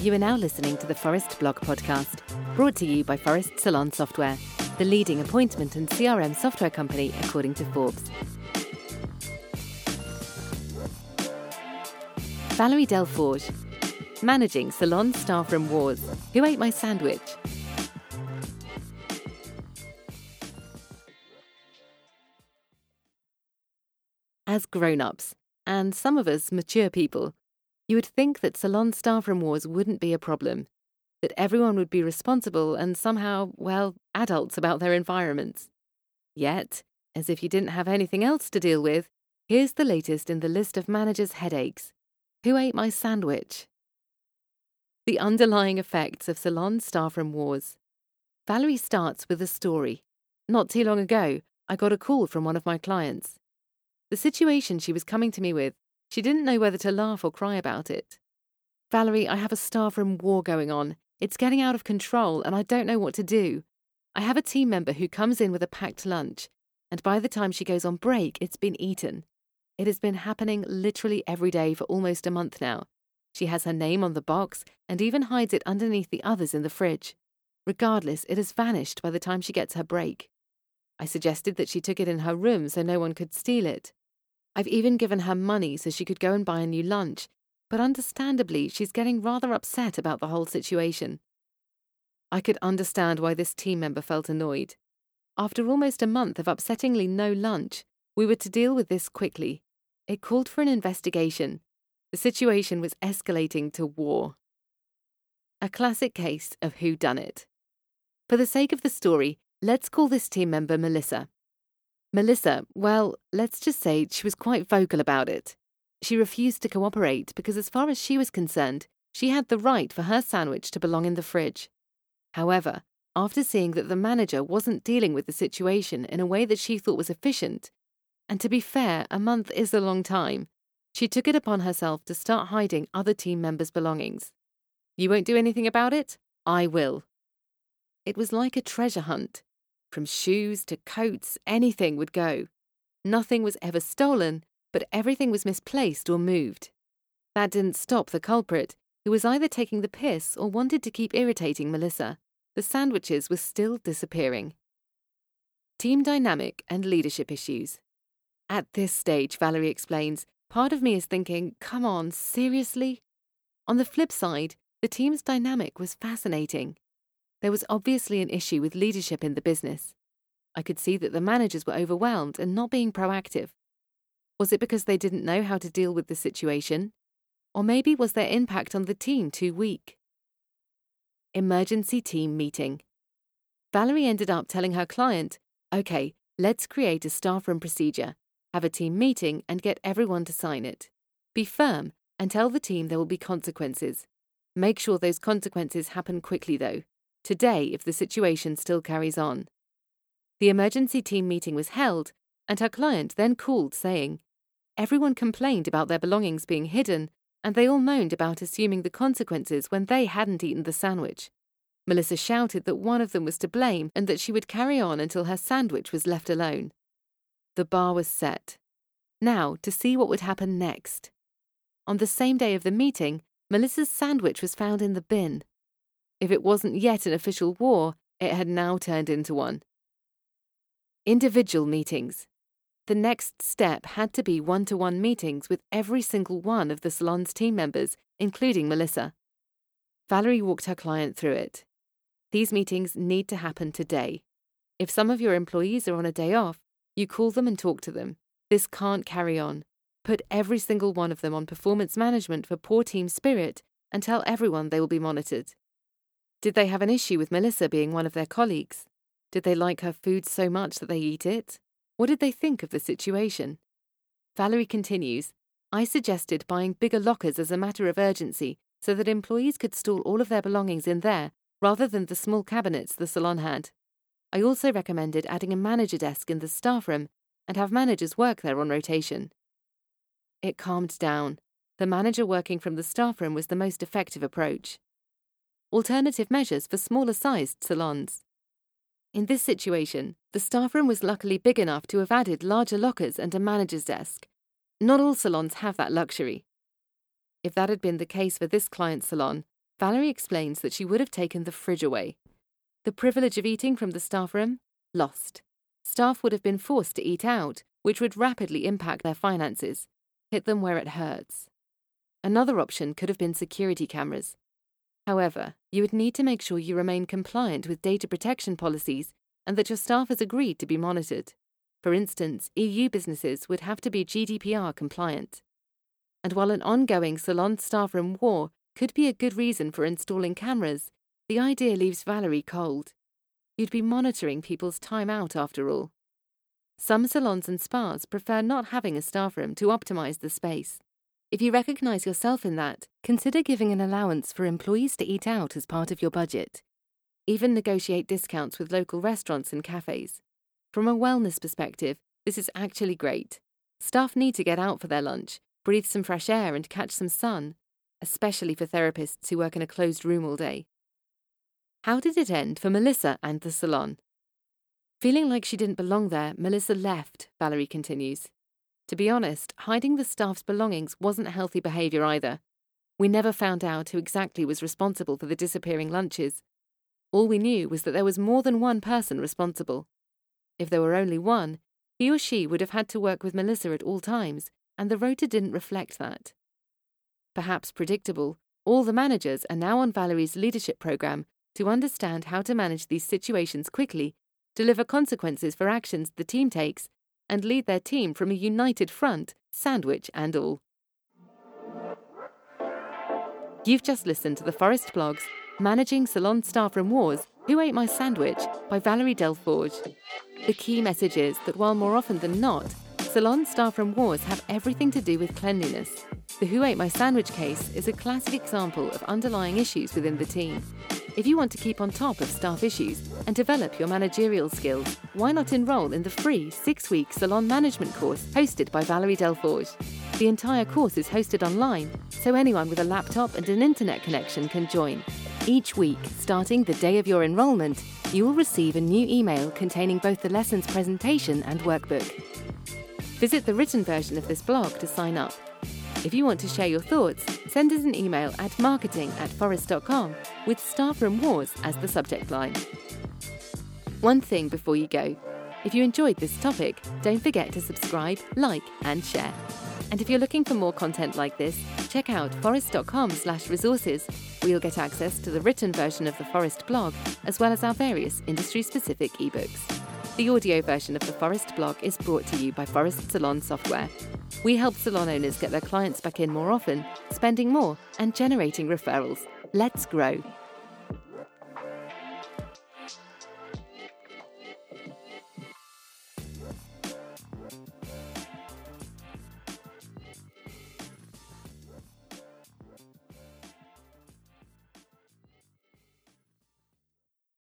You are now listening to the Phorest Blog podcast, brought to you by Phorest Salon Software, the leading appointment and CRM software company according to Forbes. Valerie Delforge, managing salon staff from Wars. Who ate my sandwich? As grown ups, and some of us mature people, you would think that salon staffroom wars wouldn't be a problem, that everyone would be responsible and somehow, well, adults about their environments. Yet, as if you didn't have anything else to deal with, here's the latest in the list of managers' headaches. Who ate my sandwich? The underlying effects of salon staffroom wars. Valerie starts with a story. Not too long ago, I got a call from one of my clients. The situation she was coming to me with she didn't know whether to laugh or cry about it. Valerie, I have a staffroom war going on. It's getting out of control, and I don't know what to do. I have a team member who comes in with a packed lunch, and by the time she goes on break, it's been eaten. It has been happening literally every day for almost a month now. She has her name on the box and even hides it underneath the others in the fridge. Regardless, it has vanished by the time she gets her break. I suggested that she took it in her room so no one could steal it. I've even given her money so she could go and buy a new lunch, but understandably, she's getting rather upset about the whole situation. I could understand why this team member felt annoyed. After almost a month of upsettingly no lunch, we were to deal with this quickly. It called for an investigation. The situation was escalating to war. A classic case of who done it. For the sake of the story, let's call this team member Melissa. Melissa, well, let's just say she was quite vocal about it. She refused to cooperate because, as far as she was concerned, she had the right for her sandwich to belong in the fridge. However, after seeing that the manager wasn't dealing with the situation in a way that she thought was efficient, and to be fair, a month is a long time, she took it upon herself to start hiding other team members' belongings. You won't do anything about it? I will. It was like a treasure hunt. From shoes to coats, anything would go. Nothing was ever stolen, but everything was misplaced or moved. That didn't stop the culprit, who was either taking the piss or wanted to keep irritating Melissa. The sandwiches were still disappearing. Team dynamic and leadership issues. At this stage, Valerie explains, part of me is thinking, come on, seriously? On the flip side, the team's dynamic was fascinating. There was obviously an issue with leadership in the business. I could see that the managers were overwhelmed and not being proactive. Was it because they didn't know how to deal with the situation? Or maybe was their impact on the team too weak? Emergency team meeting. Valerie ended up telling her client, OK, let's create a staffroom procedure, have a team meeting, and get everyone to sign it. Be firm and tell the team there will be consequences. Make sure those consequences happen quickly, though today if the situation still carries on. The emergency team meeting was held, and her client then called saying, Everyone complained about their belongings being hidden, and they all moaned about assuming the consequences when they hadn't eaten the sandwich. Melissa shouted that one of them was to blame and that she would carry on until her sandwich was left alone. The bar was set. Now, to see what would happen next. On the same day of the meeting, Melissa's sandwich was found in the bin. If it wasn't yet an official war, it had now turned into one. Individual meetings. The next step had to be one to one meetings with every single one of the salon's team members, including Melissa. Valerie walked her client through it. These meetings need to happen today. If some of your employees are on a day off, you call them and talk to them. This can't carry on. Put every single one of them on performance management for poor team spirit and tell everyone they will be monitored. Did they have an issue with Melissa being one of their colleagues? Did they like her food so much that they eat it? What did they think of the situation? Valerie continues I suggested buying bigger lockers as a matter of urgency so that employees could store all of their belongings in there rather than the small cabinets the salon had. I also recommended adding a manager desk in the staff room and have managers work there on rotation. It calmed down. The manager working from the staff room was the most effective approach alternative measures for smaller sized salons. In this situation, the staff room was luckily big enough to have added larger lockers and a manager's desk. Not all salons have that luxury. If that had been the case for this client's salon, Valerie explains that she would have taken the fridge away. The privilege of eating from the staff room? Lost. Staff would have been forced to eat out, which would rapidly impact their finances, hit them where it hurts. Another option could have been security cameras. However, you would need to make sure you remain compliant with data protection policies and that your staff has agreed to be monitored. For instance, EU businesses would have to be GDPR compliant. And while an ongoing salon staff room war could be a good reason for installing cameras, the idea leaves Valerie cold. You'd be monitoring people's time out after all. Some salons and spas prefer not having a staff room to optimize the space. If you recognize yourself in that, consider giving an allowance for employees to eat out as part of your budget. Even negotiate discounts with local restaurants and cafes. From a wellness perspective, this is actually great. Staff need to get out for their lunch, breathe some fresh air, and catch some sun, especially for therapists who work in a closed room all day. How did it end for Melissa and the salon? Feeling like she didn't belong there, Melissa left, Valerie continues. To be honest, hiding the staff's belongings wasn't healthy behaviour either. We never found out who exactly was responsible for the disappearing lunches. All we knew was that there was more than one person responsible. If there were only one, he or she would have had to work with Melissa at all times, and the rota didn't reflect that. Perhaps predictable, all the managers are now on Valerie's leadership program to understand how to manage these situations quickly, deliver consequences for actions the team takes, and lead their team from a united front, sandwich and all. You've just listened to the Phorest Blog's Managing Salon Staff from Wars Who Ate My Sandwich by Valerie Delforge. The key message is that while more often than not, salon staff from wars have everything to do with cleanliness. The Who Ate My Sandwich case is a classic example of underlying issues within the team. If you want to keep on top of staff issues and develop your managerial skills, why not enroll in the free six week salon management course hosted by Valerie Delforge? The entire course is hosted online, so anyone with a laptop and an internet connection can join. Each week, starting the day of your enrolment, you will receive a new email containing both the lesson's presentation and workbook. Visit the written version of this blog to sign up. If you want to share your thoughts, send us an email at marketing at phorest.com with Staff Room Wars as the subject line. One thing before you go if you enjoyed this topic, don't forget to subscribe, like, and share. And if you're looking for more content like this, check out phorest.com slash resources, where you'll get access to the written version of the Phorest blog, as well as our various industry-specific ebooks. The audio version of the Phorest blog is brought to you by Phorest Salon Software. We help salon owners get their clients back in more often, spending more, and generating referrals. Let's grow.